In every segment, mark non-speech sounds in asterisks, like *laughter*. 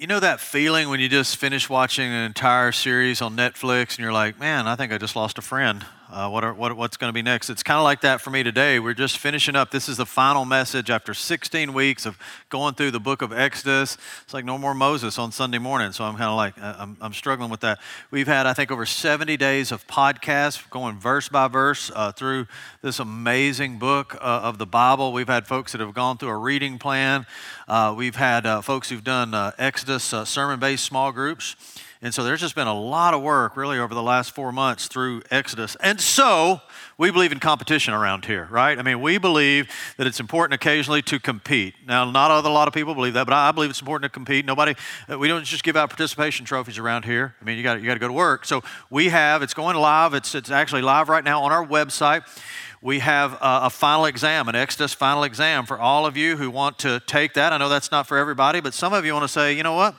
You know that feeling when you just finish watching an entire series on Netflix and you're like, man, I think I just lost a friend. Uh, what, are, what what's going to be next? It's kind of like that for me today. We're just finishing up. This is the final message after 16 weeks of going through the book of Exodus. It's like no more Moses on Sunday morning, so I'm kind of like, uh, I'm, I'm struggling with that. We've had, I think, over 70 days of podcasts going verse by verse uh, through this amazing book uh, of the Bible. We've had folks that have gone through a reading plan. Uh, we've had uh, folks who've done Exodus sermon based small groups. And so there's just been a lot of work really over the last four months through Exodus. And so we believe in competition around here, right? I mean, we believe that it's important occasionally to compete. Now, not a lot of people believe that, but I believe it's important to compete. Nobody, uh, we don't just give out participation trophies around here. I mean, you got you got to go to work. So we have, it's going live. It's, it's actually live right now on our website we have a, a, final exam, an Exodus final exam for all of you who want to take that. I know that's not for everybody, but some of you want to say, you know what?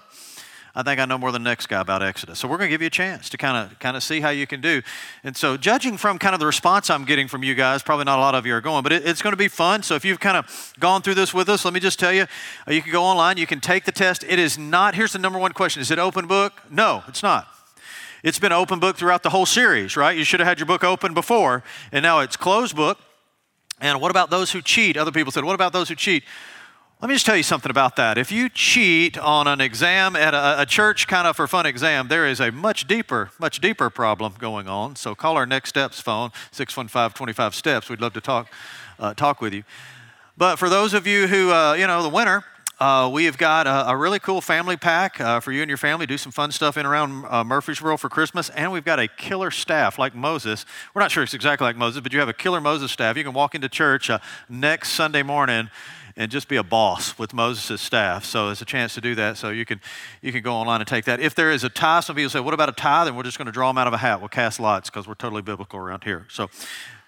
I think I know more than the next guy about Exodus. So we're going to give you a chance to kind of kind of see how you can do. And so, judging from kind of the response I'm getting from you guys, probably not a lot of you are going, but it, it's going to be fun. So if you've kind of gone through this with us, let me just tell you, uh, you can go online, you can take the test. It is not. Here's the number one question: Is it open book? No, it's not. It's been open book throughout the whole series, right? You should have had your book open before, and now it's closed book. And what about those who cheat? Other people said, what about those who cheat? Let me just tell you something about that. If you cheat on an exam at a, a, church kind of for fun exam, there is a much deeper, much deeper problem going on. So call our Next Steps phone, 615-25 Steps. We'd love to talk, uh, talk with you. But for those of you who, uh, you know, the winner, uh, we have got a, a, really cool family pack uh, for you and your family. Do some fun stuff in around uh, Murfreesboro for Christmas. And we've got a killer staff like Moses. We're not sure it's exactly like Moses, but you have a killer Moses staff. You can walk into church uh, next Sunday morning and just be a boss with Moses' staff. So it's a chance to do that. So you can you can go online and take that. If there is a tithe, some people say, "What about a tithe?" And we're just going to draw them out of a hat. We'll cast lots because we're totally biblical around here. So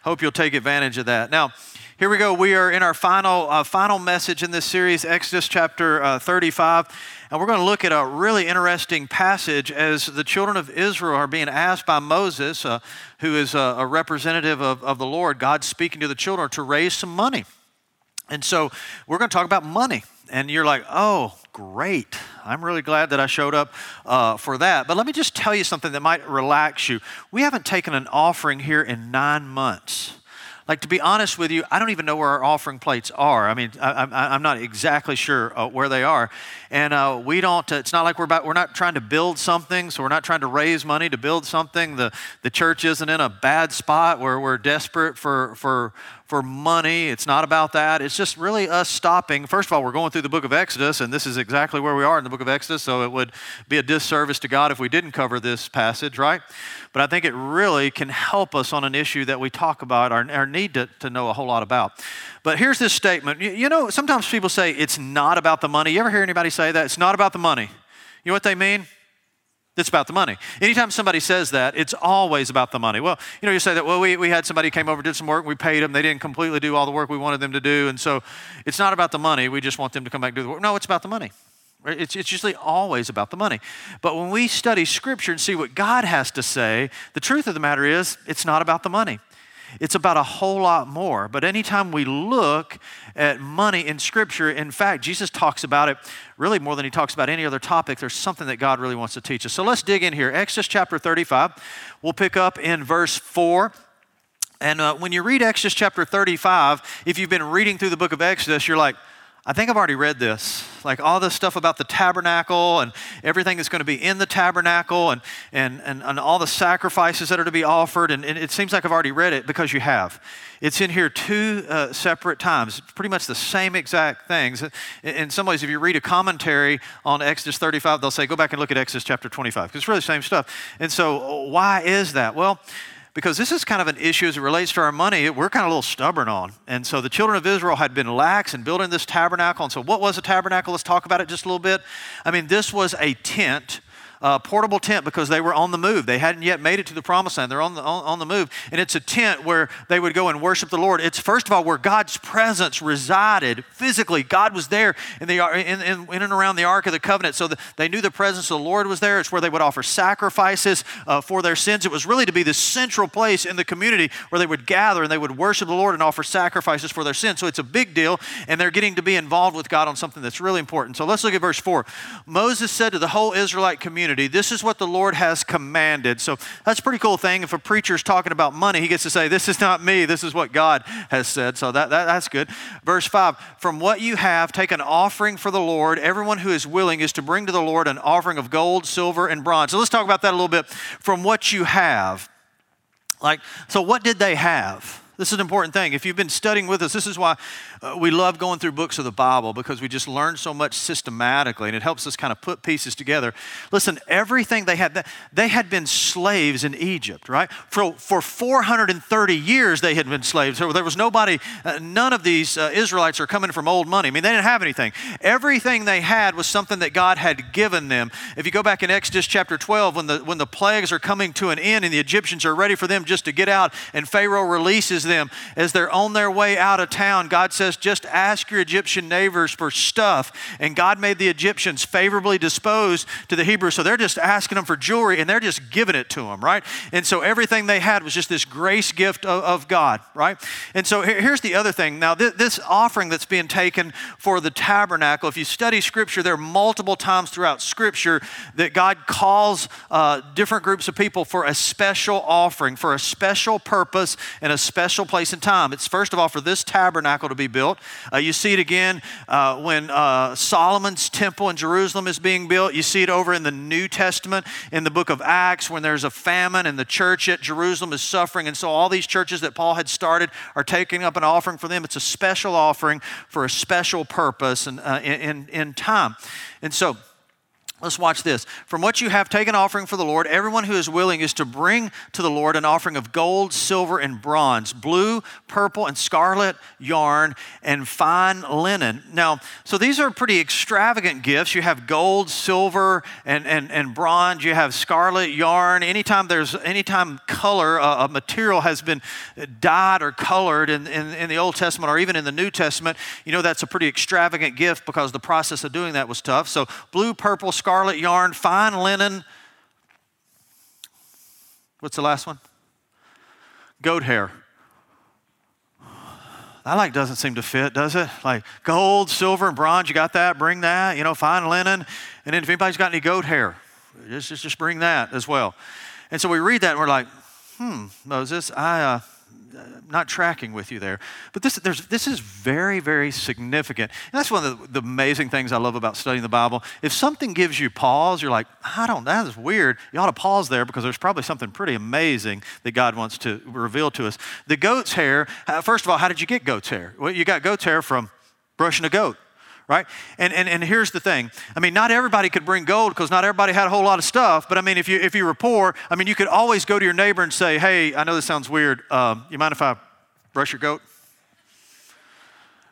hope you'll take advantage of that. Now. Here we go. We are in our final, uh, final message in this series, Exodus chapter uh, 35. And we're going to look at a really interesting passage as the children of Israel are being asked by Moses, uh, who is a, a representative of, of the Lord, God speaking to the children, to raise some money. And so we're going to talk about money. And you're like, oh, great. I'm really glad that I showed up uh, for that. But let me just tell you something that might relax you. We haven't taken an offering here in nine months. Like, to be honest with you, I don't even know where our offering plates are. I mean, I, am not exactly sure uh, where they are. And uh, we don't, uh, it's not like we're about, we're not trying to build something, so we're not trying to raise money to build something. The, the church isn't in a bad spot where we're desperate for, for, for money. It's not about that. It's just really us stopping. First of all, we're going through the book of Exodus, and this is exactly where we are in the book of Exodus, so it would be a disservice to God if we didn't cover this passage, right? But I think it really can help us on an issue that we talk about or, need to, to know a whole lot about. But here's this statement. You, you know, sometimes people say it's not about the money. You ever hear anybody say that? It's not about the money. You know what they mean? It's about the money. Anytime somebody says that, it's always about the money. Well, you know, you say that, well, we, we had somebody came over, did some work, we paid them, they didn't completely do all the work we wanted them to do, and so it's not about the money, we just want them to come back and do the work. No, it's about the money. It's, it's usually always about the money. But when we study Scripture and see what God has to say, the truth of the matter is, it's not about the money. It's about a whole lot more. But anytime we look at money in Scripture, in fact, Jesus talks about it really more than he talks about any other topic. There's something that God really wants to teach us. So let's dig in here. Exodus chapter 35. We'll pick up in verse 4. And uh, when you read Exodus chapter 35, if you've been reading through the book of Exodus, you're like, I think I've already read this. Like all this stuff about the tabernacle and everything that's going to be in the tabernacle and, and, and, and all the sacrifices that are to be offered. And, and, it seems like I've already read it because you have. It's in here two uh, separate times, pretty much the same exact things. In some ways, if you read a commentary on Exodus 35, they'll say, go back and look at Exodus chapter 25 because it's really the same stuff. And so, why is that? Well, because this is kind of an issue as it relates to our money we're kind of a little stubborn on. And so the children of Israel had been lax in building this tabernacle. And so, what was a tabernacle? Let's talk about it just a little bit. I mean, this was a tent uh, portable tent because they were on the move. They hadn't yet made it to the promised land. They're on the, on, on the move. And it's a tent where they would go and worship the Lord. It's, first of all, where God's presence resided physically. God was there in, the, in, in, in and around the Ark of the Covenant. So the, they knew the presence of the Lord was there. It's where they would offer sacrifices uh, for their sins. It was really to be the central place in the community where they would gather and they would worship the Lord and offer sacrifices for their sins. So it's a big deal, and they're getting to be involved with God on something that's really important. So let's look at verse 4. Moses said to the whole Israelite community, This is what the Lord has commanded. So that's a pretty cool thing. If a preacher's talking about money, he gets to say, This is not me, this is what God has said. So that, that that's good. Verse 5 From what you have, take an offering for the Lord. Everyone who is willing is to bring to the Lord an offering of gold, silver, and bronze. So let's talk about that a little bit. From what you have. Like, so what did they have? This is an important thing. If you've been studying with us, this is why uh, we love going through books of the Bible because we just learn so much systematically and it helps us kind of put pieces together. Listen, everything they had, they had been slaves in Egypt, right? For, for 430 years they had been slaves. So there was nobody, uh, none of these uh, Israelites are coming from old money. I mean, they didn't have anything. Everything they had was something that God had given them. If you go back in Exodus chapter 12, when the, when the plagues are coming to an end and the Egyptians are ready for them just to get out and Pharaoh releases them as they're on their way out of town, God says, just ask your Egyptian neighbors for stuff. And God made the Egyptians favorably disposed to the Hebrews. So they're just asking them for jewelry and they're just giving it to them, right? And so everything they had was just this grace gift of, of God, right? And so here's the other thing. Now, th- this offering that's being taken for the tabernacle, if you study Scripture, there are multiple times throughout Scripture that God calls uh, different groups of people for a special offering, for a special purpose, and a special place and time. It's first of all for this tabernacle to be built. Uh, you see it again uh, when uh, Solomon's temple in Jerusalem is being built. You see it over in the New Testament in the book of Acts when there's a famine and the church at Jerusalem is suffering. And so all these churches that Paul had started are taking up an offering for them. It's a special offering for a special purpose and uh, in, in time. And so, Let's watch this. From what you have taken offering for the Lord, everyone who is willing is to bring to the Lord an offering of gold, silver, and bronze, blue, purple, and scarlet yarn, and fine linen. Now, so these are pretty extravagant gifts. You have gold, silver, and, and, and bronze. You have scarlet yarn. Anytime there's anytime color, uh, a material has been dyed or colored in, in, in the Old Testament or even in the New Testament, you know that's a pretty extravagant gift because the process of doing that was tough. So blue, purple, scarlet, scarlet yarn, fine linen. What's the last one? Goat hair. That like doesn't seem to fit, does it? Like gold, silver, and bronze, you got that? Bring that. You know, fine linen. And then if anybody's got any goat hair, just, just, just bring that as well. And so we read that and we're like, hmm, Moses, I, uh, not tracking with you there. But this, this is very, very significant. And that's one of the, the, amazing things I love about studying the Bible. If something gives you pause, you're like, I don't, that is weird. You ought to pause there because there's probably something pretty amazing that God wants to reveal to us. The goat's hair, uh, first of all, how did you get goat's hair? Well, you got goat's hair from brushing a goat right? And, and, and here's the thing. I mean, not everybody could bring gold because not everybody had a whole lot of stuff. But I mean, if you, if you were poor, I mean, you could always go to your neighbor and say, hey, I know this sounds weird. Um, you mind if I brush your goat?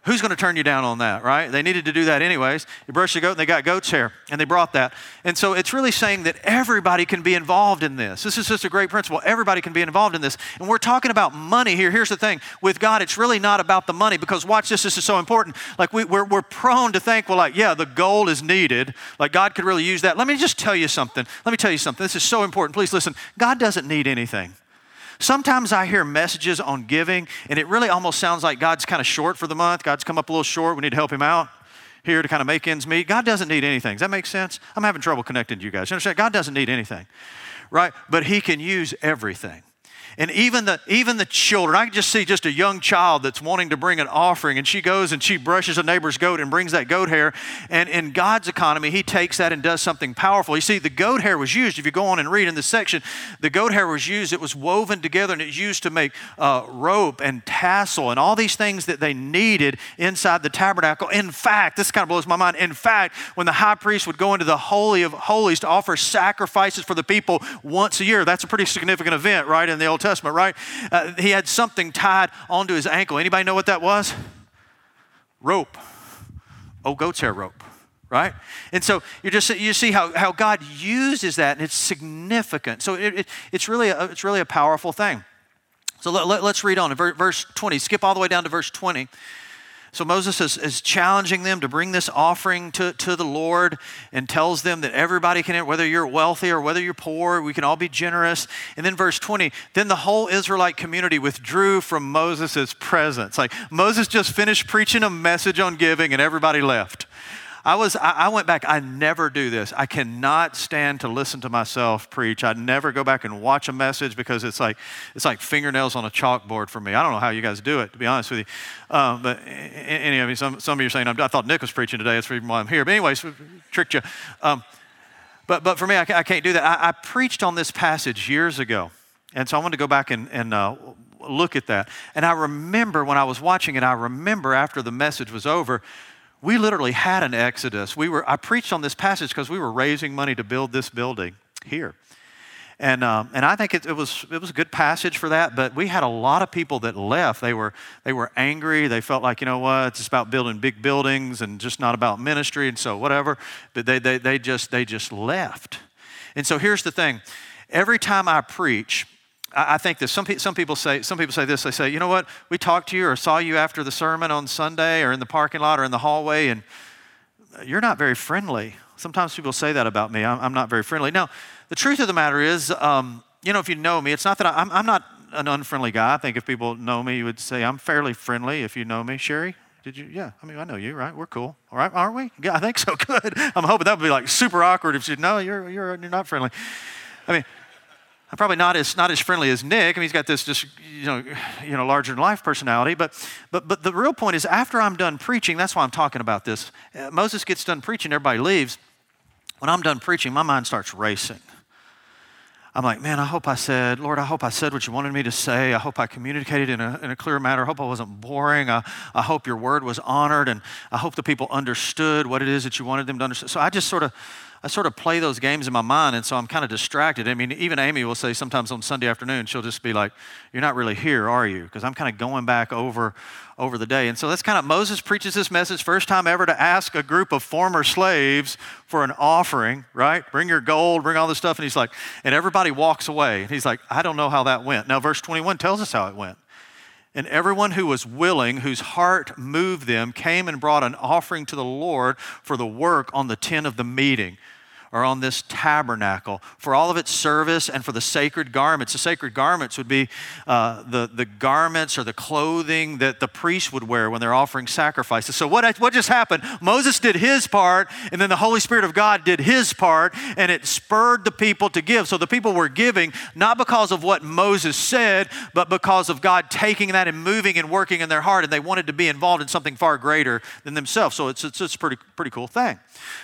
Who's going to turn you down on that, right? They needed to do that anyways. You brush the goat and they got goat's hair and they brought that. And so it's really saying that everybody can be involved in this. This is just a great principle. Everybody can be involved in this. And we're talking about money here. Here's the thing with God, it's really not about the money because watch this, this is so important. Like we, we're, we're prone to think, well, like, yeah, the gold is needed. Like God could really use that. Let me just tell you something. Let me tell you something. This is so important. Please listen. God doesn't need anything. Sometimes I hear messages on giving, and it really almost sounds like God's kind of short for the month. God's come up a little short. We need to help him out here to kind of make ends meet. God doesn't need anything. Does that make sense? I'm having trouble connecting to you guys. You understand? God doesn't need anything, right? But he can use everything. And even the, even the children, I can just see just a young child that's wanting to bring an offering, and she goes and she brushes a neighbor's goat and brings that goat hair. And in God's economy, He takes that and does something powerful. You see, the goat hair was used, if you go on and read in this section, the goat hair was used, it was woven together and it's used to make uh, rope and tassel and all these things that they needed inside the tabernacle. In fact, this kind of blows my mind. In fact, when the high priest would go into the Holy of Holies to offer sacrifices for the people once a year, that's a pretty significant event, right, in the Old Testament, right? Uh, he had something tied onto his ankle. Anybody know what that was? Rope. Oh, goat's hair rope right? And so you just you see how, how God uses that, and it's significant. So it, it, it's really a, it's really a powerful thing. So let, let, us read on verse 20. Skip all the way down to verse 20. So Moses is, is, challenging them to bring this offering to, to the Lord and tells them that everybody can, whether you're wealthy or whether you're poor, we can all be generous. And then verse 20, then the whole Israelite community withdrew from Moses' presence. Like Moses just finished preaching a message on giving and everybody left. I was I, went back. I never do this. I cannot stand to listen to myself preach. I never go back and watch a message because it's like it's like fingernails on a chalkboard for me. I don't know how you guys do it, to be honest with you. Um, but anyway, some some of you are saying I thought Nick was preaching today. That's the reason why I'm here. But anyways, tricked you. Um, but but for me, I, I can't do that. I, I, preached on this passage years ago, and so I wanted to go back and and. Uh, look at that. And I remember when I was watching it, I remember after the message was over, we literally had an exodus. We were, I preached on this passage because we were raising money to build this building here. And, um, and I think it, it, was, it was a good passage for that, but we had a lot of people that left. They were, they were angry. They felt like, you know what, it's just about building big buildings and just not about ministry, and so whatever. But they, they, they, just, they just left. And so here's the thing every time I preach, I think that some, some people say some people say this. They say, you know what? We talked to you or saw you after the sermon on Sunday or in the parking lot or in the hallway, and you're not very friendly. Sometimes people say that about me. I'm, I'm not very friendly. Now, the truth of the matter is, um, you know, if you know me, it's not that I, I'm, I'm not an unfriendly guy. I think if people know me, you would say I'm fairly friendly. If you know me, Sherry, did you? Yeah. I mean, I know you, right? We're cool. All right, aren't we? Yeah, I think so. *laughs* Good. I'm hoping that would be like super awkward if you no, you're you're you're not friendly. I mean, I'm probably not as not as friendly as Nick. I mean, he's got this just you know you know larger than life personality. But but but the real point is, after I'm done preaching, that's why I'm talking about this. Uh, Moses gets done preaching, everybody leaves. When I'm done preaching, my mind starts racing. I'm like, man, I hope I said, Lord, I hope I said what you wanted me to say. I hope I communicated in a, in a clear manner. I hope I wasn't boring. I, I hope your word was honored. And I hope the people understood what it is that you wanted them to understand. So I just sort of I sort of play those games in my mind, and so I'm kind of distracted. I mean, even Amy will say sometimes on Sunday afternoon, she'll just be like, "You're not really here, are you?" Because I'm kind of going back over over the day, and so that's kind of Moses preaches this message first time ever to ask a group of former slaves for an offering, right? Bring your gold, bring all this stuff, and he's like, and everybody walks away, and he's like, "I don't know how that went." Now, verse 21 tells us how it went. And everyone who was willing, whose heart moved them, came and brought an offering to the Lord for the work on the tent of the meeting or on this tabernacle for all of its service and for the sacred garments. The sacred garments would be uh, the, the garments or the clothing that the priests would wear when they're offering sacrifices. So, what, what just happened? Moses did his part, and then the Holy Spirit of God did his part, and it spurred the people to give. So, the people were giving not because of what Moses said, but because of God taking that and moving and working in their heart, and they wanted to be involved in something far greater than themselves. So, it's, it's, it's a pretty, pretty cool thing.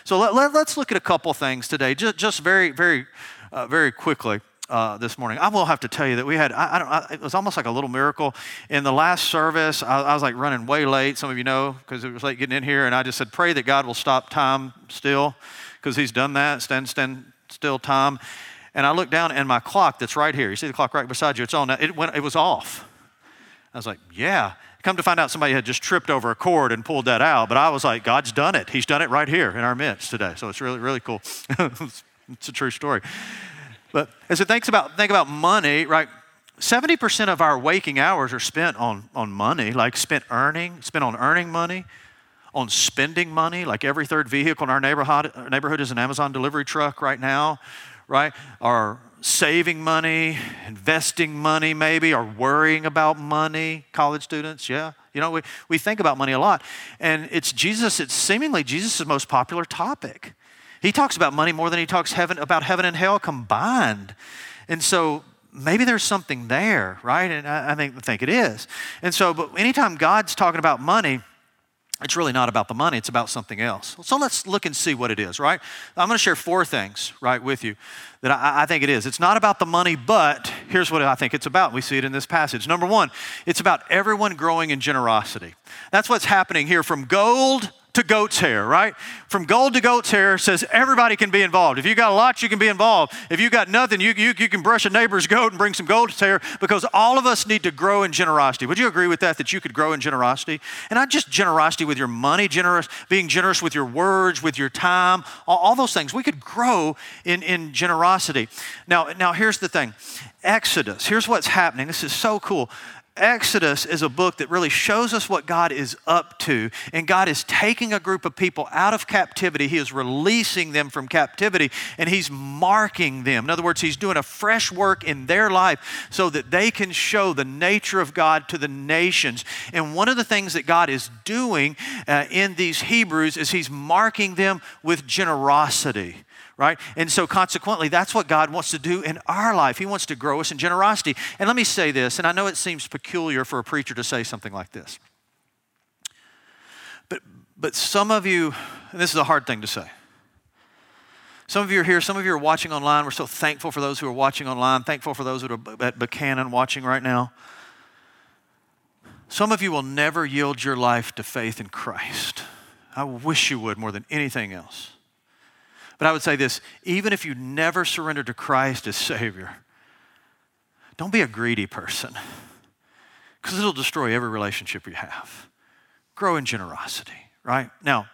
So, let, let, let's look at a couple things things today, just, just very, very, uh, very quickly. Uh, this morning. I will have to tell you that we had, I, I don't, I, it was almost like a little miracle. In the last service, I, I was like running way late. Some of you know because it was late getting in here. And I just said, pray that God will stop time still because He's done that, stand, stand still time. And I looked down and my clock that's right here, you see the clock right beside you, it's on. It, went, it was off. I was like, yeah. Come to find out somebody had just tripped over a cord and pulled that out. But I was like, God's done it. He's done it right here in our midst today. So it's really, really cool. *laughs* it's a true story. But as it thinks about think about money, right? 70% of our waking hours are spent on, on money, like spent earning, spent on earning money, on spending money. Like every third vehicle in our neighborhood, neighborhood is an Amazon delivery truck right now, right? Our saving money, investing money, maybe, or worrying about money. College students, yeah. You know, we, we think about money a lot. And it's Jesus, it's seemingly Jesus' most popular topic. He talks about money more than he talks heaven about heaven and hell combined. And so maybe there's something there, right? And I, I think, I think it is. And so, but anytime God's talking about money, it's really not about the money, it's about something else. So let's look and see what it is, right? I'm going to share four things, right, with you that I, I, think it is. It's not about the money, but here's what I think it's about. We see it in this passage. Number one, it's about everyone growing in generosity. That's what's happening here from gold to goat's hair, right? From gold to goat's hair says everybody can be involved. If you got a lot, you can be involved. If you got nothing, you, you, you can brush a neighbor's *laughs* goat and bring some goat's hair because all of us need to grow in generosity. Would you agree with that, that you could grow in generosity? And not just generosity with your money, generous, being generous with your words, with your time, all, all those things. We could grow in, in generosity. Now, now, here's the thing Exodus, here's what's happening. This is so cool. Exodus is a book that really shows us what God is up to. And God is taking a group of people out of captivity. He is releasing them from captivity and He's marking them. In other words, He's doing a fresh work in their life so that they can show the nature of God to the nations. And one of the things that God is doing uh, in these Hebrews is He's marking them with generosity right? And so, consequently, that's what God wants to do in our life. He wants to grow us in generosity. And let me say this, and I know it seems peculiar for a preacher to say something like this. But, but some of you, and this is a hard thing to say. Some of you are here, some of you are watching online. We're so thankful for those who are watching online, thankful for those who are at Buchanan watching right now. Some of you will never yield your life to faith in Christ. I wish you would more than anything else. But I would say this even if you never surrender to Christ as Savior, don't be a greedy person because it'll destroy every relationship you have. Grow in generosity, right? Now,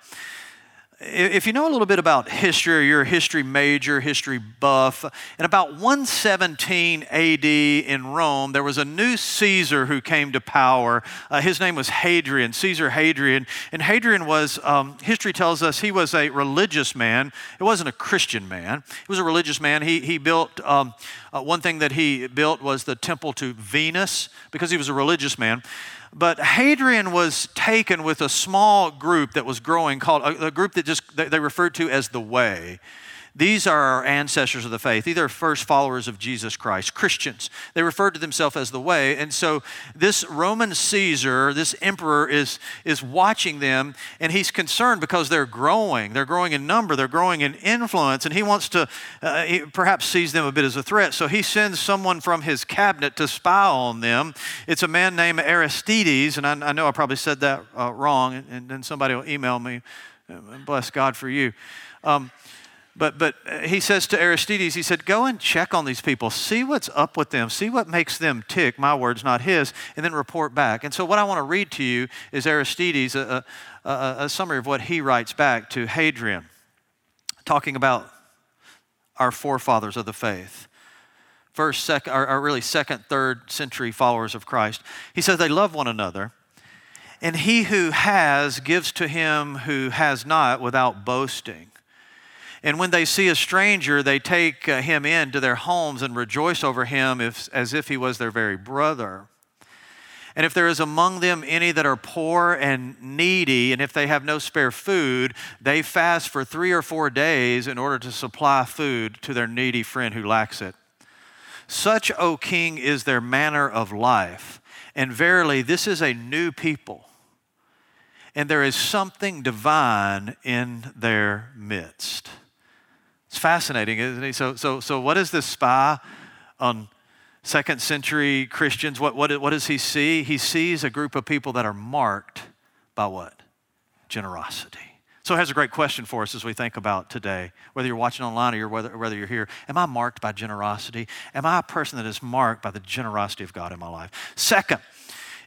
if you know a little bit about history, or you're a history major, history buff, in about 117 AD in Rome, there was a new Caesar who came to power. Uh, his name was Hadrian, Caesar Hadrian. And Hadrian was, um, history tells us, he was a religious man. It wasn't a Christian man, he was a religious man. He, he built, um, uh, one thing that he built was the temple to Venus because he was a religious man. But Hadrian was taken with a small group that was growing called a, a group that just they referred to as the Way. These are our ancestors of the faith. These are first followers of Jesus Christ, Christians. They referred to themselves as the way. And so this Roman Caesar, this emperor, is, is watching them and he's concerned because they're growing. They're growing in number, they're growing in influence, and he wants to, uh, he perhaps sees them a bit as a threat. So he sends someone from his cabinet to spy on them. It's a man named Aristides, and I, I know I probably said that uh, wrong, and then somebody will email me. Bless God for you. Um, but, but he says to Aristides, he said, Go and check on these people. See what's up with them. See what makes them tick. My words, not his. And then report back. And so, what I want to read to you is Aristides, a, a, a summary of what he writes back to Hadrian, talking about our forefathers of the faith. First, second, or, or really second, third century followers of Christ. He says they love one another. And he who has gives to him who has not without boasting. And when they see a stranger, they take uh, him into their homes and rejoice over him if, as if he was their very brother. And if there is among them any that are poor and needy, and if they have no spare food, they fast for three or four days in order to supply food to their needy friend who lacks it. Such, O king, is their manner of life. And verily, this is a new people. And there is something divine in their midst. It's fascinating, isn't it? So, so, so what is this spy on second century Christians? What, what, what does he see? He sees a group of people that are marked by what? Generosity. So it has a great question for us as we think about today, whether you're watching online or you're, whether, whether you're here. Am I marked by generosity? Am I a person that is marked by the generosity of God in my life? Second,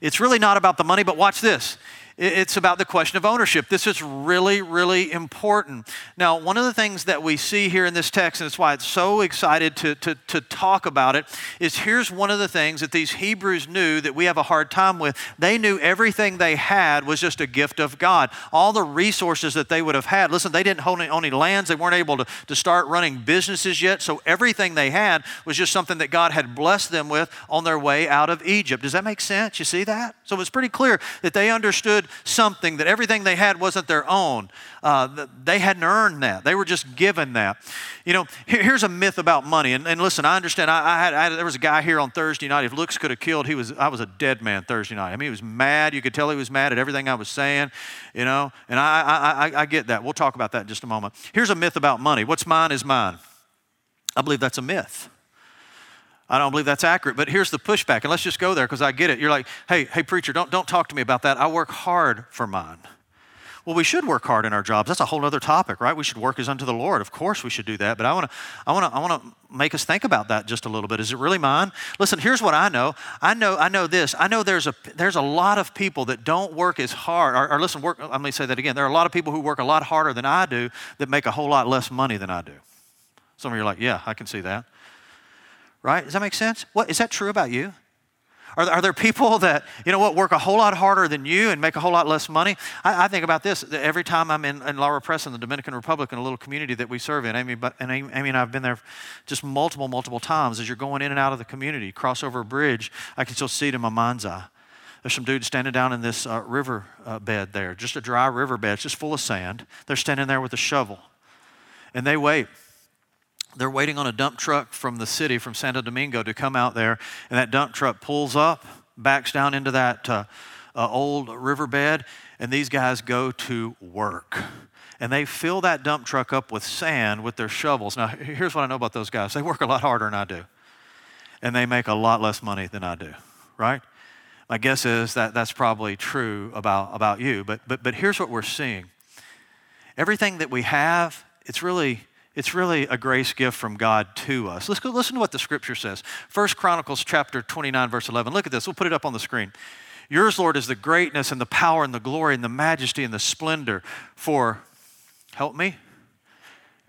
it's really not about the money, but watch this. It's about the question of ownership. This is really, really important. Now, one of the things that we see here in this text, and it's why it's so excited to, to, to talk about it, is here's one of the things that these Hebrews knew that we have a hard time with. They knew everything they had was just a gift of God. All the resources that they would have had, listen, they didn't own any lands, they weren't able to, to start running businesses yet, so everything they had was just something that God had blessed them with on their way out of Egypt. Does that make sense? You see that? So it's pretty clear that they understood something, that everything they had wasn't their own. Uh, they hadn't earned that, they were just given that. You know, here, here's a myth about money. And, and listen, I understand. I, I, had, I, had, there was a guy here on Thursday night. If looks could have killed, he was. I was a dead man Thursday night. I mean, he was mad. You could tell he was mad at everything I was saying. You know, and I, I, I get that. We'll talk about that in just a moment. Here's a myth about money. What's mine is mine. I believe that's a myth. I don't believe that's accurate, but here's the pushback, and let's just go there because I get it. You're like, hey, hey, preacher, don't, don't talk to me about that. I work hard for mine. Well, we should work hard in our jobs. That's a whole other topic, right? We should work as unto the Lord. Of course, we should do that. But I want to, I want to, I want to make us think about that just a little bit. Is it really mine? Listen, here's what I know. I know, I know this. I know there's a, there's a lot of people that don't work as hard. Or, or listen, work. Let me say that again. There are a lot of people who work a lot harder than I do that make a whole lot less money than I do. Some of you are like, yeah, I can see that. Right? Does that make sense? What is that true about you? Are, are there people *laughs* that, you know what, work a whole lot harder than you and make a whole lot less money? I, I think about this every time I'm in, in Laura Press in the Dominican Republic in a little community that we serve in. Amy, but, and Amy, Amy and I have been there just multiple, multiple times. As you're going in and out of the community, cross over a bridge, I can still see it in my mind's eye. There's some dudes standing down in this uh, river uh, bed there, just a dry river bed, it's just full of sand. They're standing there with a shovel, and they wait they're waiting on a dump truck from the city, from Santo Domingo, to come out there, and that dump truck pulls up, backs down into that uh, uh, old riverbed, and these guys go to work. And they fill that dump truck up with sand with their shovels. Now, here's what I know about those guys they work a lot harder than I do, and they make a lot less money than I do, right? My guess is that that's probably true about, about you, but, but, but here's what we're seeing everything that we have, it's really it's really a grace gift from God to us. Let's go listen to what the scripture says. First Chronicles chapter 29, verse 11. Look at this. We'll put it up on the screen. Yours, Lord, is the greatness and the power and the glory and the majesty and the splendor. For, help me,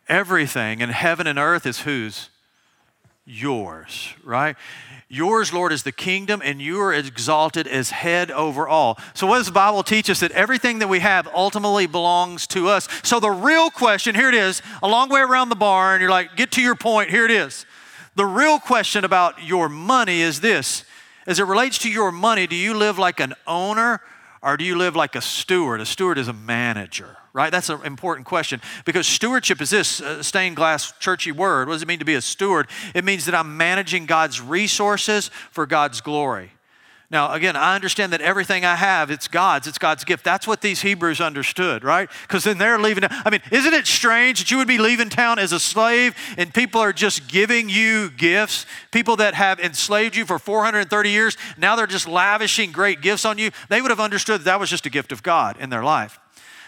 everything in heaven and earth is whose? Yours, right? Yours, Lord, is the kingdom, and you are exalted as head over all. So, what does the Bible teach us? That everything that we have ultimately belongs to us. So, the real question here it is, a long way around the barn, you're like, get to your point, here it is. The real question about your money is this as it relates to your money, do you live like an owner or do you live like a steward? A steward is a manager right? That's an important question because stewardship is this uh, stained glass churchy word. What does it mean to be a steward? It means that I'm managing God's resources for God's glory. Now, again, I understand that everything I have, it's God's, it's God's gift. That's what these Hebrews understood, right? Because then they're leaving. I mean, isn't it strange that you would be leaving town as a slave and people are just giving you gifts? People that have enslaved you for 430 years, now they're just lavishing great gifts on you. They would have understood that, that was just a gift of God in their life.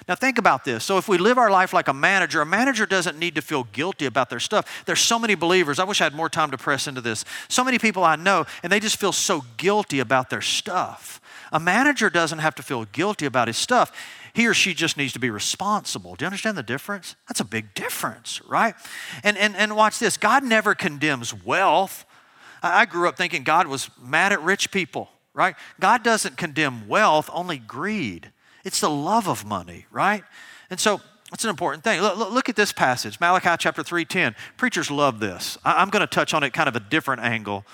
Now, think about this. So, if we live our life like a manager, a manager doesn't need to feel guilty about their stuff. There's so many believers. I wish I had more time to press into this. So many people I know, and they just feel so guilty about their stuff. A manager doesn't have to feel guilty about his stuff. He or she just needs to be responsible. Do you understand the difference? That's a big difference, right? And, and, and watch this God never condemns wealth. I grew up thinking God was mad at rich people, right? God doesn't condemn wealth, only greed. It's the love of money, right? And so it's an important thing. Look, look, at this passage, Malachi chapter 3:10. Preachers love this. I'm going to touch on it kind of a different angle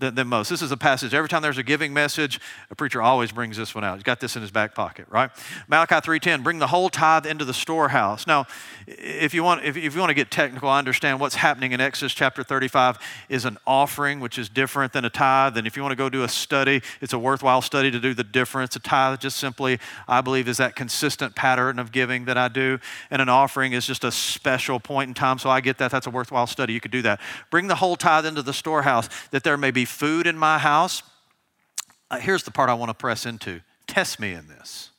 than, than, most. This is a passage. Every time there's a giving message, a preacher always brings this one out. He's got this in his back pocket, right? Malachi 3:10, bring the whole tithe into the storehouse. Now, if you want, if, if you want to get technical, I understand what's happening in Exodus chapter 35 is an offering, which is different than a tithe. And if you want to go do a study, it's a worthwhile study to do the difference. A tithe just simply, I believe, is that consistent pattern of giving that I do. And an offering is just a special point in time. So I get that. That's a worthwhile study. You could do that. Bring the whole tithe into the storehouse that there may be food in my house. Uh, here's the part I want to press into test me in this.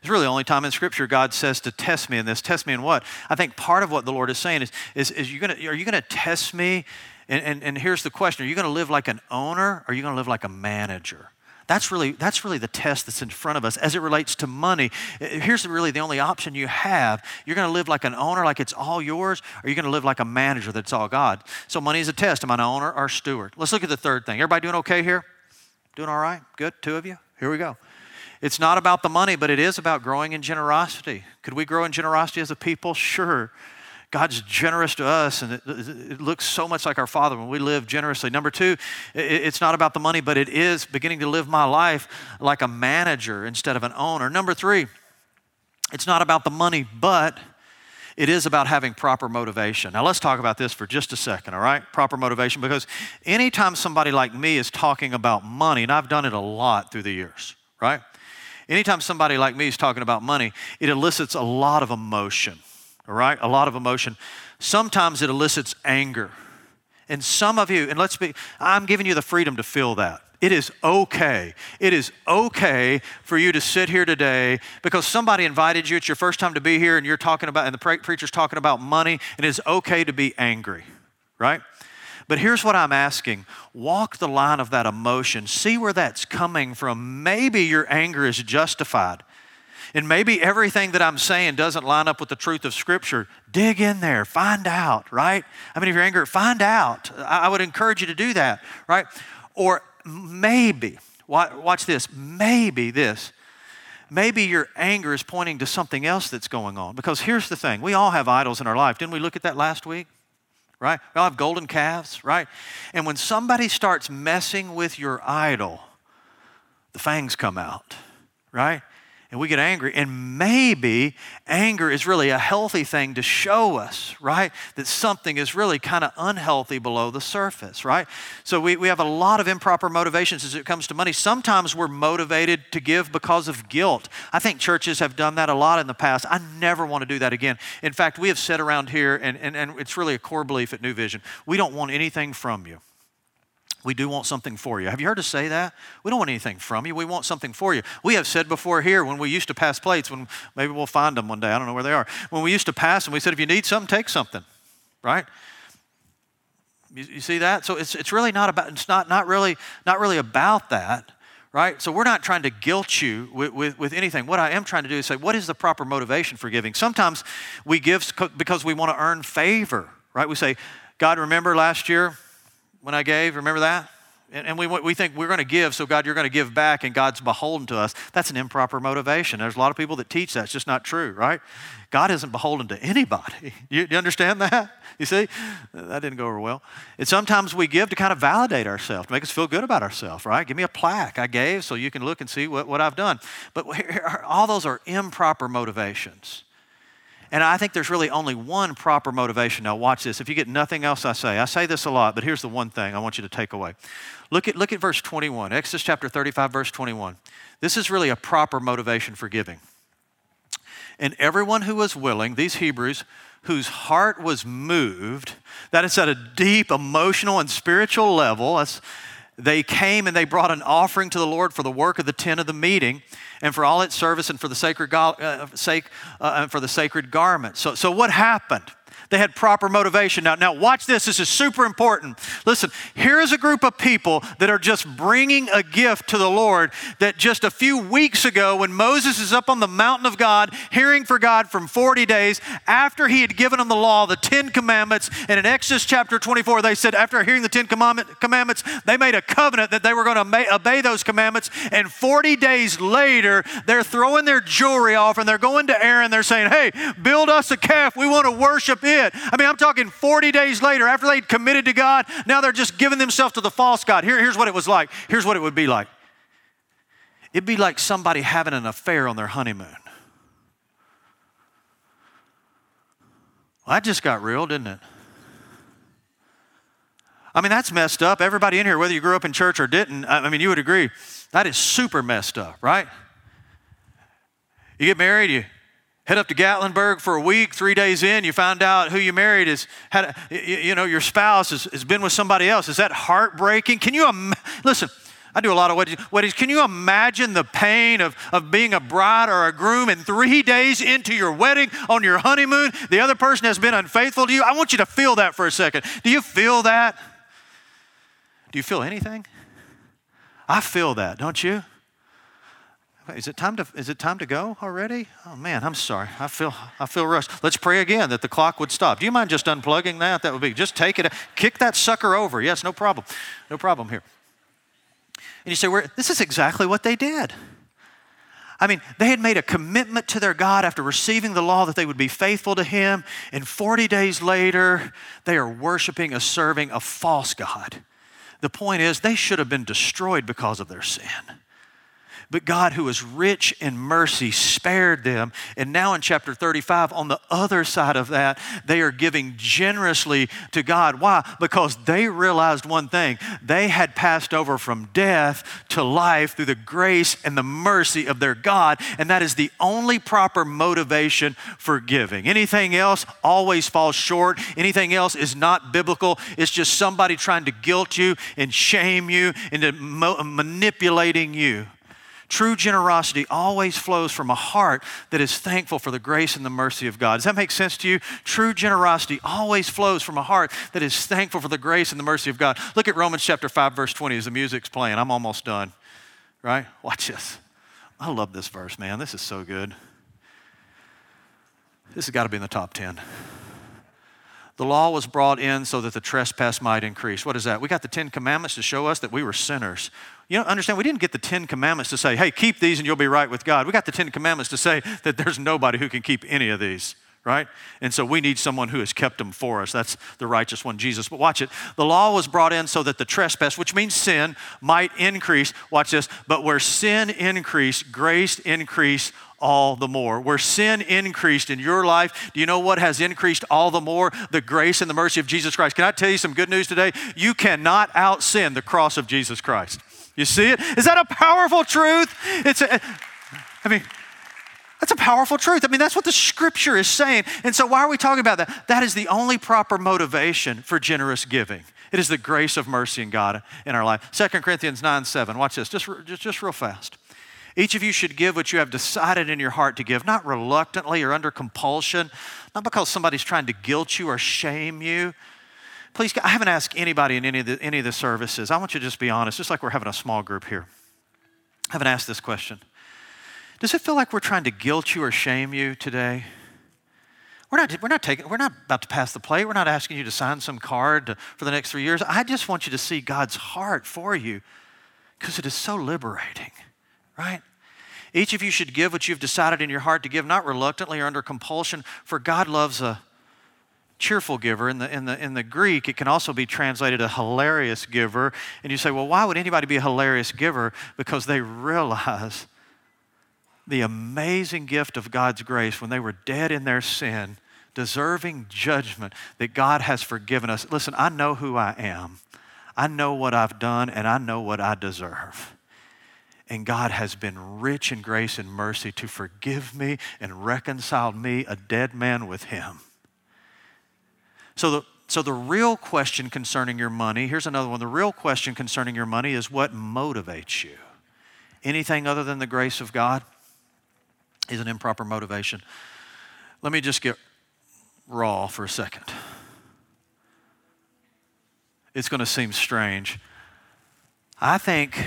It's really the only time in Scripture God says to test me in this. Test me in what? I think part of what the Lord is saying is, is, is you gonna, are you going to test me? And, and, and here's the question Are you going to live like an owner or are you going to live like a manager? That's really, that's really the test that's in front of us as it relates to money. Uh, here's really the only option you have. You're going to live like an owner, like it's all yours, or you're going to live like a manager that's all God. So money is a test. Am I an owner or a steward? Let's look at the third thing. Everybody doing okay here? Doing all right? Good? Two of you? Here we go. It's not about the money, but it is about growing in generosity. Could we grow in generosity as a people? Sure. God's generous to us, and it, it, looks so much like our Father when we live generously. Number two, it, it's not about the money, but it is beginning to live my life like a manager instead of an owner. Number three, it's not about the money, but it is about having proper motivation. Now, let's talk about this for just a second, all right? Proper motivation, because anytime somebody like me is talking about money, and I've done it a lot through the years, right? Anytime somebody like me is talking about money, it elicits a lot of emotion all right? A lot of emotion. Sometimes it elicits anger. And some of you, and let's be, I'm giving you the freedom to feel that. It is okay. It is okay for you to sit here today because somebody invited you. It's your first time to be here, and you're talking about, and the pre- preacher's talking about money, and it's okay to be angry, right? But here's what I'm asking walk the line of that emotion, see where that's coming from. Maybe your anger is justified. And maybe everything that I'm saying doesn't line up with the truth of Scripture. Dig in there, find out, right? I mean, if you're angry, find out. I would encourage you to do that, right? Or maybe, watch this, maybe this, maybe your anger is pointing to something else that's going on. Because here's the thing we all have idols in our life. Didn't we look at that last week? Right? We all have golden calves, right? And when somebody starts messing with your idol, the fangs come out, right? And we get angry. And maybe anger is really a healthy thing to show us, right? That something is really kind of unhealthy below the surface, right? So we, we have a lot of improper motivations as it comes to money. Sometimes we're motivated to give because of guilt. I think churches have done that a lot in the past. I never want to do that again. In fact, we have said around here, and, and, and it's really a core belief at New Vision we don't want anything from you. We do want something for you. Have you heard us say that? We don't want anything from you. We want something for you. We have said before here when we used to pass plates, when maybe we'll find them one day, I don't know where they are. When we used to pass them, we said, if you need something, take something, right? You, you see that? So it's, it's really not about, it's not, not, really, not really about that, right? So we're not trying to guilt you with, with, with anything. What I am trying to do is say, what is the proper motivation for giving? Sometimes we give because we want to earn favor, right? We say, God, remember last year? When I gave? Remember that? And, we, we think we're going to give, so God, you're going to give back, and God's beholden to us. That's an improper motivation. There's a lot of people that teach that. It's just not true, right? God isn't beholden to anybody. *laughs* You, you understand that? You see? That didn't go over well. And sometimes we give to kind of validate ourselves, to make us feel good about ourselves, right? Give me a plaque. I gave so you can look and see what, what I've done. But all those are improper motivations. And I think there's really only one proper motivation. Now, watch this. If you get nothing else I say, I say this a lot, but here's the one thing I want you to take away. Look at, look at verse 21, Exodus chapter 35, verse 21. This is really a proper motivation for giving. And everyone who was willing, these Hebrews, whose heart was moved, that is at a deep emotional and spiritual level, they came and they brought an offering to the Lord for the work of the tent of the meeting and for all its service and for the sacred, uh, sake, uh, and for the sacred garment. So, so what happened? They had proper motivation. Now, now watch this. This is super important. Listen, here is a group of people that are just bringing a gift to the Lord that just a few weeks ago, when Moses is up on the mountain of God, hearing for God from 40 days, after he had given them the law, the Ten Commandments, and in Exodus chapter 24, they said, after hearing the Ten Commandments, they made a covenant that they were going to obey those commandments. And 40 days later, they're throwing their jewelry off and they're going to Aaron. They're saying, Hey, build us a calf. We want to worship it. I mean, I'm talking 40 days later, after they'd committed to God, now they're just giving themselves to the false God. Here, here's what it was like. Here's what it would be like it'd be like somebody having an affair on their honeymoon. Well, that just got real, didn't it? I mean, that's messed up. Everybody in here, whether you grew up in church or didn't, I mean, you would agree, that is super messed up, right? You get married, you head up to Gatlinburg for a week, three days in, you find out who you married is, had, you know, your spouse has, has been with somebody else. Is that heartbreaking? Can you, im- listen, I do a lot of weddings. weddings. Can you imagine the pain of, of being a bride or a groom and three days into your wedding on your honeymoon, the other person has been unfaithful to you? I want you to feel that for a second. Do you feel that? Do you feel anything? I feel that, don't you? Is it time to is it time to go already? Oh man, I'm sorry. I feel I feel rushed. Let's pray again that the clock would stop. Do you mind just unplugging that? That would be just take it, kick that sucker over. Yes, no problem. No problem here. And you say, this is exactly what they did. I mean, they had made a commitment to their God after receiving the law that they would be faithful to Him, and 40 days later, they are worshiping a serving a false God. The point is, they should have been destroyed because of their sin. But God, who is rich in mercy, spared them. And now in chapter 35, on the other side of that, they are giving generously to God. Why? Because they realized one thing they had passed over from death to life through the grace and the mercy of their God. And that is the only proper motivation for giving. Anything else always falls short. Anything else is not biblical. It's just somebody trying to guilt you and shame you into mo- manipulating you. True generosity always flows from a heart that is thankful for the grace and the mercy of God. Does that make sense to you? True generosity always flows from a heart that is thankful for the grace and the mercy of God. Look at Romans chapter 5 verse 20 as the music's playing. I'm almost done. Right? Watch this. I love this verse, man. This is so good. This has got to be in the top 10. The law was brought in so that the trespass might increase. What is that? We got the Ten Commandments to show us that we were sinners. You know, understand, we didn't get the Ten Commandments to say, hey, keep these and you'll be right with God. We got the Ten Commandments to say that there's nobody who can keep any of these, right? And so we need someone who has kept them for us. That's the righteous one, Jesus. But watch it. The law was brought in so that the trespass, which means sin, might increase. Watch this. But where sin increased, grace increased all the more. Where sin increased in your life, do you know what has increased all the more? The grace and the mercy of Jesus Christ. Can I tell you some good news today? You cannot out sin the cross of Jesus Christ. You see it? Is that a powerful truth? It's a, I mean, that's a powerful truth. I mean, that's what the scripture is saying. And so, why are we talking about that? That is the only proper motivation for generous giving. It is the grace of mercy in God in our life. 2 Corinthians 9 7. Watch this, just, just, just real fast. Each of you should give what you have decided in your heart to give, not reluctantly or under compulsion, not because somebody's trying to guilt you or shame you. Please, I haven't asked anybody in any of, the, any of the services. I want you to just be honest, just like we're having a small group here. I haven't asked this question. Does it feel like we're trying to guilt you or shame you today? We're not, we're not taking, we're not about to pass the plate. We're not asking you to sign some card to, for the next three years. I just want you to see God's heart for you because it is so liberating right? Each of you should give what you've decided in your heart to give, not reluctantly or under compulsion, for God loves a cheerful giver. In the, in, the, in the Greek, it can also be translated a hilarious giver. And you say, well, why would anybody be a hilarious giver? Because they realize the amazing gift of God's grace when they were dead in their sin, deserving judgment, that God has forgiven us. Listen, I know who I am, I know what I've done, and I know what I deserve. And God has been rich in grace and mercy to forgive me and reconcile me, a dead man, with Him. So the, so the real question concerning your money, here's another one. The real question concerning your money is what motivates you? Anything other than the grace of God is an improper motivation. Let me just get raw for a second. It's going to seem strange. I think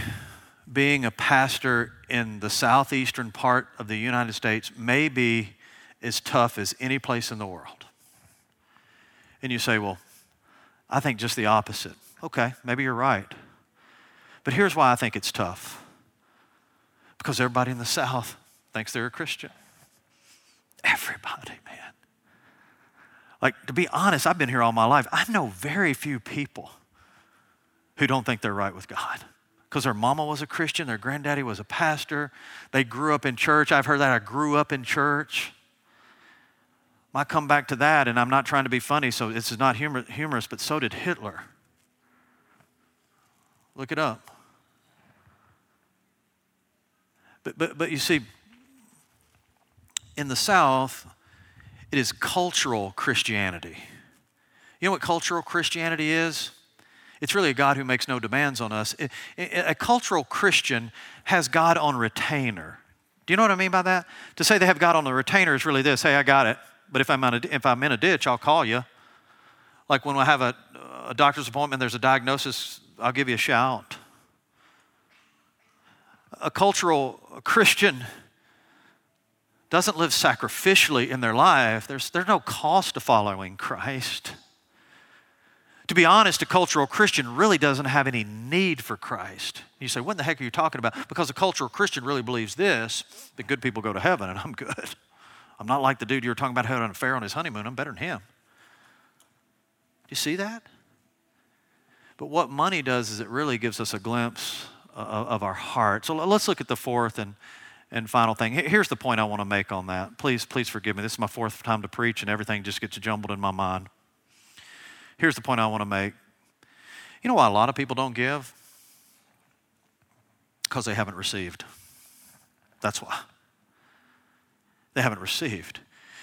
being a pastor in the southeastern part of the United States may be as tough as any place in the world. And you say, well, I think just the opposite. Okay, maybe you're right. But here's why I think it's tough because everybody in the South thinks they're a Christian. Everybody, man. Like, to be honest, I've been here all my life. I know very few people who don't think they're right with God because their mama was a Christian, their granddaddy was a pastor. They grew up in church. I've heard that I grew up in church. I come back to that, and I'm not trying to be funny, so this is not humor, humorous, but so did Hitler. Look it up. But, but, but you see, in the South, it is cultural Christianity. You know what cultural Christianity is? It's really a God who makes no demands on us. A cultural Christian has God on retainer. Do you know what I mean by that? To say they have God on the retainer is really this hey, I got it, but if I'm, a, if I'm in a ditch, I'll call you. Like when I have a, a doctor's appointment, there's a diagnosis, I'll give you a shout. A cultural Christian doesn't live sacrificially in their life, there's, there's no cost to following Christ. To be honest, a cultural Christian really doesn't have any need for Christ. You say, what in the heck are you talking about? Because a cultural Christian really believes this that good people go to heaven and I'm *laughs* good. I'm not like the dude you were talking about had an affair on his honeymoon. I'm better than him. Do you see that? But what money does is it really gives us a glimpse of our heart. So let's look at the fourth and, and final thing. Here's the point I want to make on that. Please, please forgive me. This is my fourth time to preach, and everything just gets jumbled in my mind. Here's the point I want to make. You know why a lot of people don't give? Because they haven't received. That's why. They haven't received.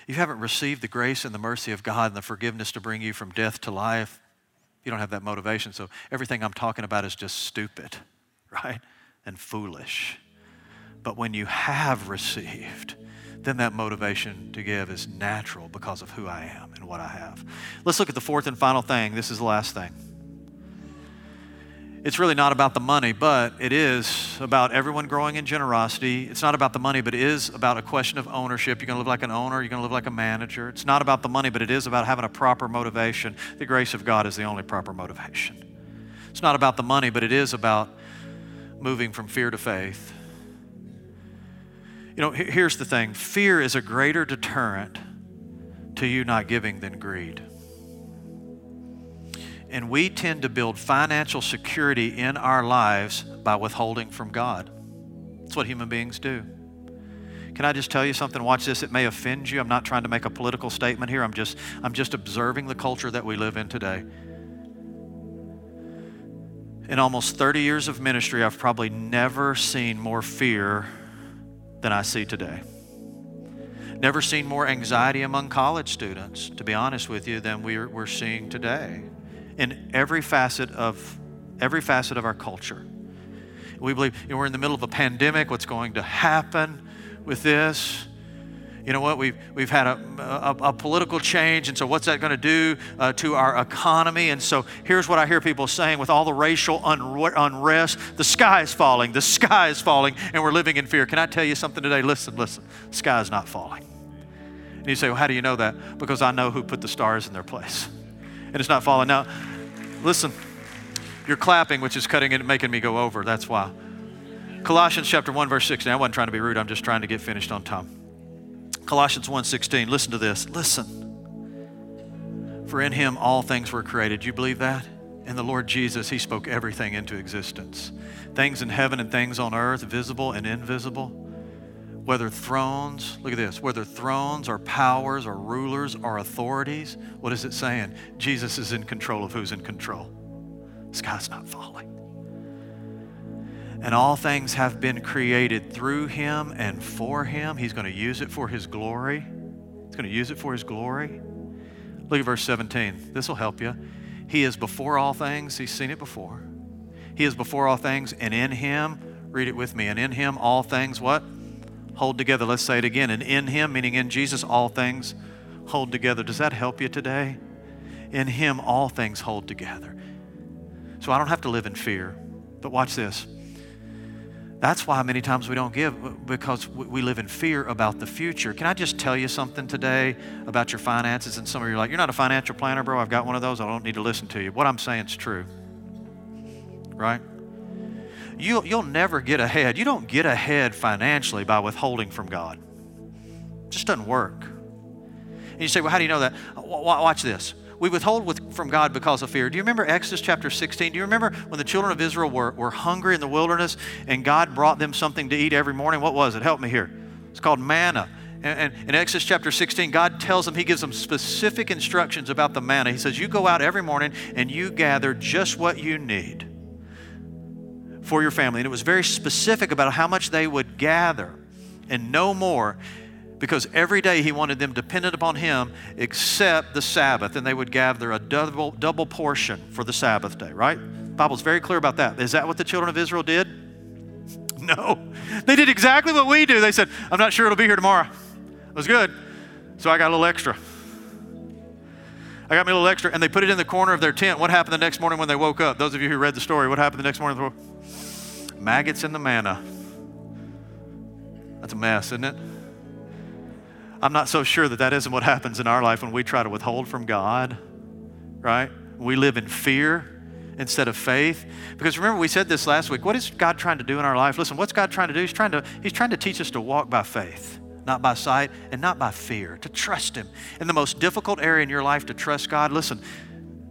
You haven't received the grace and the mercy of God and the forgiveness to bring you from death to life. You don't have that motivation. So everything I'm talking about is just stupid, *laughs* right? And foolish. But when you have received, then that motivation to give is natural because of who I am and what I have. Let's look at the fourth and final thing. This is the last thing it's really not about the money, but it is about everyone growing in generosity. It's not about the money, but it is about a question of ownership. You're going to live like an owner, you're going to live like a manager. It's not about the money, but it is about having a proper motivation. The grace of God is the only proper motivation. It's not about the money, but it is about moving from fear to faith. You know, here's the thing fear is a greater deterrent to you not giving than greed. And we tend to build financial security in our lives by withholding from God. That's what human beings do. Can I just tell you something? Watch this. It may offend you. I'm not trying to make a political statement here. I'm just, I'm just observing the culture that we live in today. In almost 30 years of ministry, I've probably never seen more fear than I see today. Never seen more anxiety among college students, to be honest with you, than we're, we're seeing today in every facet of every facet of our culture. We believe you know, we're in the middle of a pandemic. What's going to happen with this? You know what? We've, we've had a, a, a political change, and so what's that going to do uh, to our economy? And so here's what I hear people saying with all the racial unrest the sky is falling, the sky is falling, and we're living in fear. Can I tell you something today? Listen, listen, the sky is not falling. And you say, well, how do you know that? Because I know who put the stars in their place and it's not falling. Now, listen, you're clapping, which is cutting it, making me go over. That's why. Colossians chapter 1, verse 16. I wasn't trying to be rude, I'm just trying to get finished on time. Colossians 1 16. Listen to this. Listen. For in him all things were created. You believe that? In the Lord Jesus, he spoke everything into existence. Things in heaven and things on earth, visible and invisible whether thrones, look at this, whether thrones or powers or rulers or authorities, what is it saying? Jesus is in control of who's in control. The sky's not falling. And all things have been created through him and for him. He's going to use it for his glory. He's going to use it for his glory. Look at verse 17. This will help you. He is before all things. He's seen it before. He is before all things, and in him, read it with me, and in him all things what? hold together. Let's say it again. And in Him, meaning in Jesus, all things hold together. Does that help you today? In Him, all things hold together. So I don't have to live in fear. But watch this. That's why many times we don't give because we live in fear about the future. Can I just tell you something today about your finances? And some of you are like, You're not a financial planner, bro. I've got one of those. I don't need to listen to you. What I'm saying is true. Right? you, you'll never get ahead. You don't get ahead financially by withholding from God. It just doesn't work. And you say, well, how do you know that? Watch this. We withhold with, from God because of fear. Do you remember Exodus chapter 16? Do you remember when the children of Israel were, were hungry in the wilderness and God brought them something to eat every morning? What was it? Help me here. It's called manna. And, and in Exodus chapter 16, God tells them, He gives them specific instructions about the manna. He says, You go out every morning and you gather just what you need for your family. And it was very specific about how much they would gather and no more because every day he wanted them dependent upon him except the Sabbath, and they would gather a double, double portion for the Sabbath day, right? The Bible's very clear about that. Is that what the children of Israel did? *laughs* No. They did exactly what we do. They said, I'm not sure it'll be here tomorrow. It was good. So I got a little extra. I got me a little extra, and they put it in the corner of their tent. What happened the next morning when they woke up? Those of you who read the story, what happened the next morning? Maggots in the manna. That's a mess, isn't it? I'm not so sure that that isn't what happens in our life when we try to withhold from God, right? We live in fear instead of faith. Because remember, we said this last week. What is God trying to do in our life? Listen, what's God trying to do? He's trying to, he's trying to teach us to walk by faith, not by sight, and not by fear, to trust Him. In the most difficult area in your life to trust God, listen,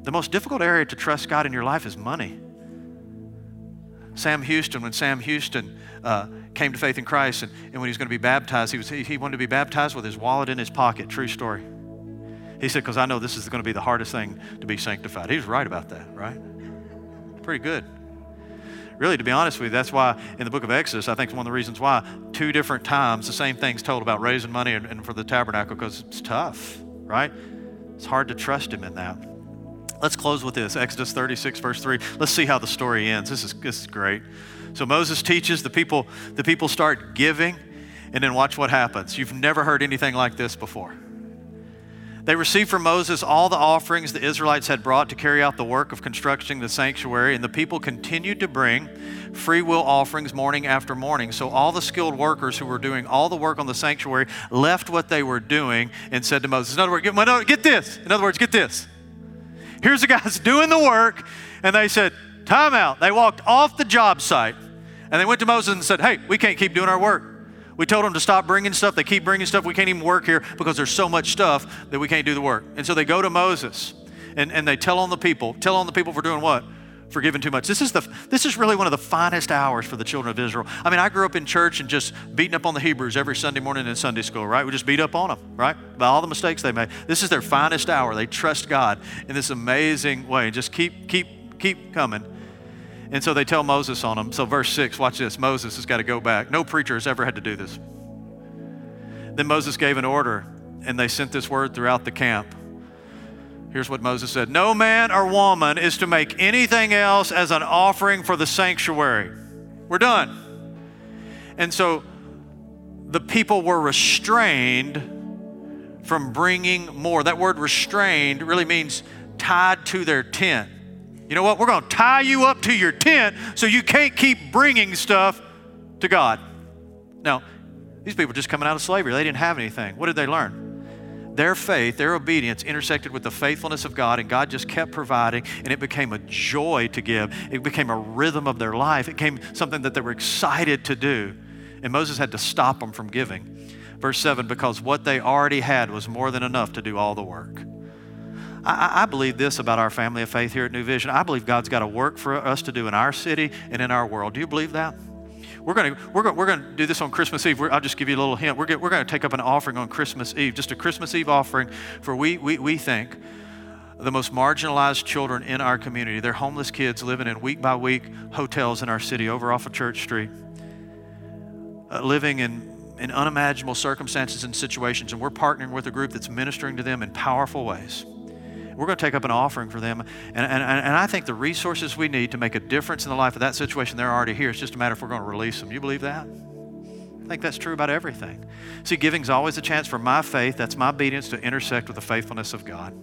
the most difficult area to trust God in your life is money. Sam Houston, when Sam Houston uh, came to faith in Christ and, and when he was going to be baptized, he, was, he, he wanted to be baptized with his wallet in his pocket. True story. He said, Because I know this is going to be the hardest thing to be sanctified. He was right about that, right? Pretty good. Really, to be honest with you, that's why in the book of Exodus, I think it's one of the reasons why two different times the same thing's told about raising money and, and for the tabernacle because it's tough, right? It's hard to trust him in that. Let's close with this Exodus 36, verse 3. Let's see how the story ends. This is, this is great. So Moses teaches, the people, the people start giving, and then watch what happens. You've never heard anything like this before. They received from Moses all the offerings the Israelites had brought to carry out the work of constructing the sanctuary, and the people continued to bring free will offerings morning after morning. So all the skilled workers who were doing all the work on the sanctuary left what they were doing and said to Moses, In other words, get, get this. In other words, get this. Here's the guys *laughs* doing the work, and they said, Time out. They walked off the job site and they went to Moses and said, Hey, we can't keep doing our work. We told them to stop bringing stuff. They keep bringing stuff. We can't even work here because there's so much stuff that we can't do the work. And so they go to Moses and, and they tell on the people. Tell on the people for doing what? For giving too much. This is, the, this is really one of the finest hours for the children of Israel. I mean, I grew up in church and just beating up on the Hebrews every Sunday morning in Sunday school, right? We just beat up on them, right? By all the mistakes they made. This is their finest hour. They trust God in this amazing way. Just keep, keep, keep coming. And so they tell Moses on them. So, verse 6, watch this. Moses has got to go back. No preacher has ever had to do this. Then Moses gave an order, and they sent this word throughout the camp. Here's what Moses said No man or woman is to make anything else as an offering for the sanctuary. We're done. And so the people were restrained from bringing more. That word restrained really means tied to their tent. You know what? We're going to tie you up to your tent so you can't keep bringing stuff to God. Now, these people just coming out of slavery, they didn't have anything. What did they learn? Their faith, their obedience intersected with the faithfulness of God, and God just kept providing, and it became a joy to give. It became a rhythm of their life. It became something that they were excited to do. And Moses had to stop them from giving. Verse 7 because what they already had was more than enough to do all the work. I, I, believe this about our family of faith here at New Vision. I believe God's got a work for us to do in our city and in our world. Do you believe that? We're going to we're going we're to do this on Christmas Eve. We're, I'll just give you a little hint. We're we're going to take up an offering on Christmas Eve, just a Christmas Eve offering for we we we think the most marginalized children in our community. They're homeless kids living in week by week hotels in our city over off of Church Street, uh, living in in unimaginable circumstances and situations, and we're partnering with a group that's ministering to them in powerful ways. We're going to take up an offering for them. And, and, and I think the resources we need to make a difference in the life of that situation, they're already here. It's just a matter if we're going to release them. You believe that? I think that's true about everything. See, giving is always a chance for my faith, that's my obedience, to intersect with the faithfulness of God.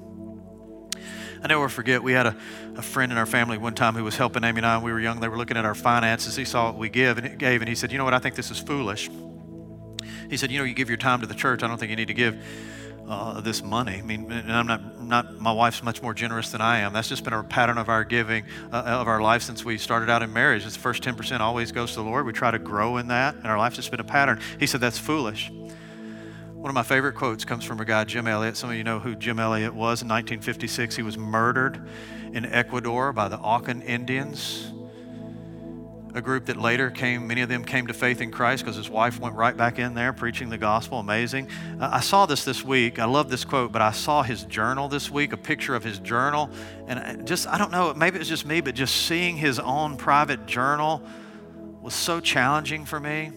I never forget, we had a, a friend in our family one time who was helping Amy and I when we were young. They were looking at our finances. He saw what we give and gave, and he said, You know what? I think this is foolish. He said, You know, you give your time to the church. I don't think you need to give uh, this money. I mean, I'm not, not, my wife's much more generous than I am. That's just been a pattern of our giving, uh, of our life since we started out in marriage. It's the first 10% always goes to the Lord. We try to grow in that, and our life's just been a pattern. He said, That's foolish. One of my favorite quotes comes from a guy, Jim Elliot. Some of you know who Jim Elliot was. In 1956, he was murdered in Ecuador by the Auca Indians a group that later came, many of them came to faith in Christ because his wife went right back in there preaching the gospel. Amazing. Uh, I saw this this week. I love this quote, but I saw his journal this week, a picture of his journal. And just, I don't know, maybe it's just me, but just seeing his own private journal was so challenging for me.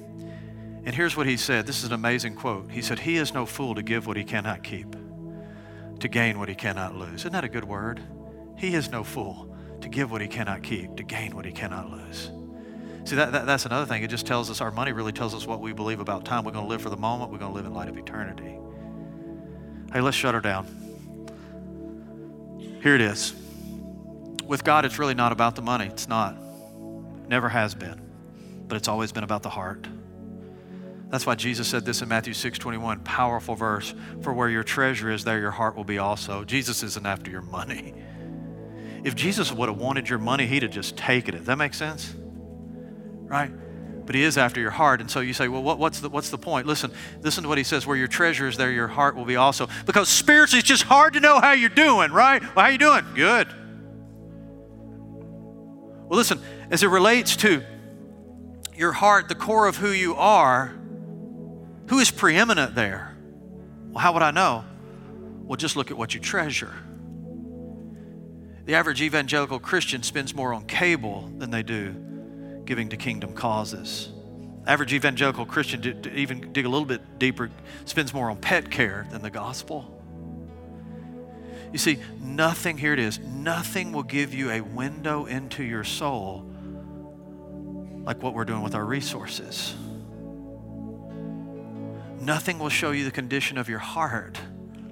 And here's what he said this is an amazing quote. He said, He is no fool to give what he cannot keep, to gain what he cannot lose. Isn't that a good word? He is no fool to give what he cannot keep, to gain what he cannot lose. See, that, that, that's another thing. It just tells us our money really tells us what we believe about time. We're going to live for the moment, we're going to live in light of eternity. Hey, let's shut her down. Here it is. With God, it's really not about the money. It's not. Never has been. But it's always been about the heart. That's why Jesus said this in Matthew 6 21, powerful verse. For where your treasure is, there your heart will be also. Jesus isn't after your money. If Jesus would have wanted your money, he'd have just taken it. That make sense? Right? But he is after your heart. And so you say, well, what, what's, the, what's the point? Listen, listen to what he says, where your treasure is, there your heart will be also. Because spiritually, it's just hard to know how you're doing, right? Well, how you doing? Good. Well, listen, as it relates to your heart, the core of who you are, who is preeminent there? Well, how would I know? Well, just look at what you treasure. The average evangelical Christian spends more on cable than they do giving to kingdom causes. Average evangelical Christian, to, even dig a little bit deeper, spends more on pet care than the gospel. You see, nothing, here it is, nothing will give you a window into your soul like what we're doing with our resources. Nothing will show you the condition of your heart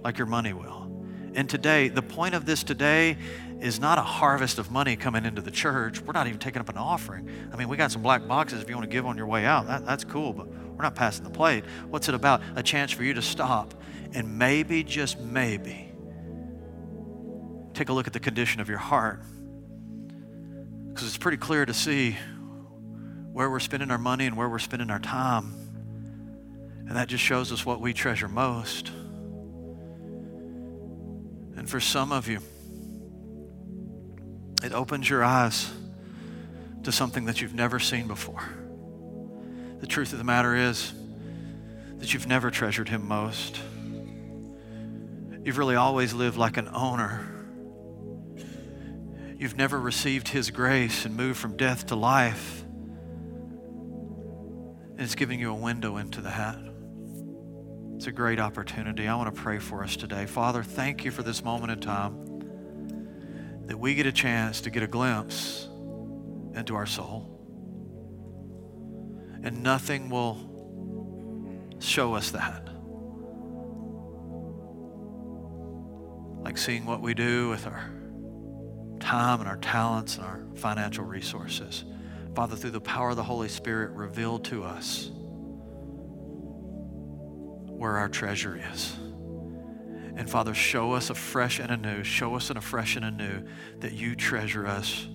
like your money will. And today, the point of this today is not a harvest of money coming into the church. We're not even taking up an offering. I mean, we got some black boxes if you want to give on your way out. That, that's cool, but we're not passing the plate. What's it about? A chance for you to stop and maybe, just maybe, take a look at the condition of your heart. Because it's pretty clear to see where we're spending our money and where we're spending our time. And that just shows us what we treasure most. And for some of you, it opens your eyes to something that you've never seen before. The truth of the matter is that you've never treasured Him most. You've really always lived like an owner. You've never received His grace and moved from death to life. And it's giving you a window into the that. It's a great opportunity. I want to pray for us today. Father, thank you for this moment in time that we get a chance to get a glimpse into our soul. And nothing will show us that. Like seeing what we do with our time and our talents and our financial resources. Father, through the power of the Holy Spirit, reveal to us where our treasure is. And Father, show us afresh and anew, show us in afresh and anew that you treasure us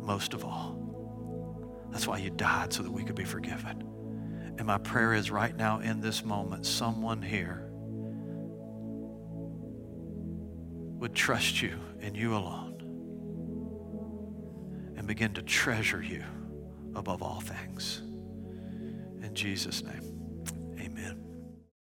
most of all. That's why you died, so that we could be forgiven. And my prayer is right now in this moment, someone here would trust you and you alone and begin to treasure you above all things. In Jesus' name.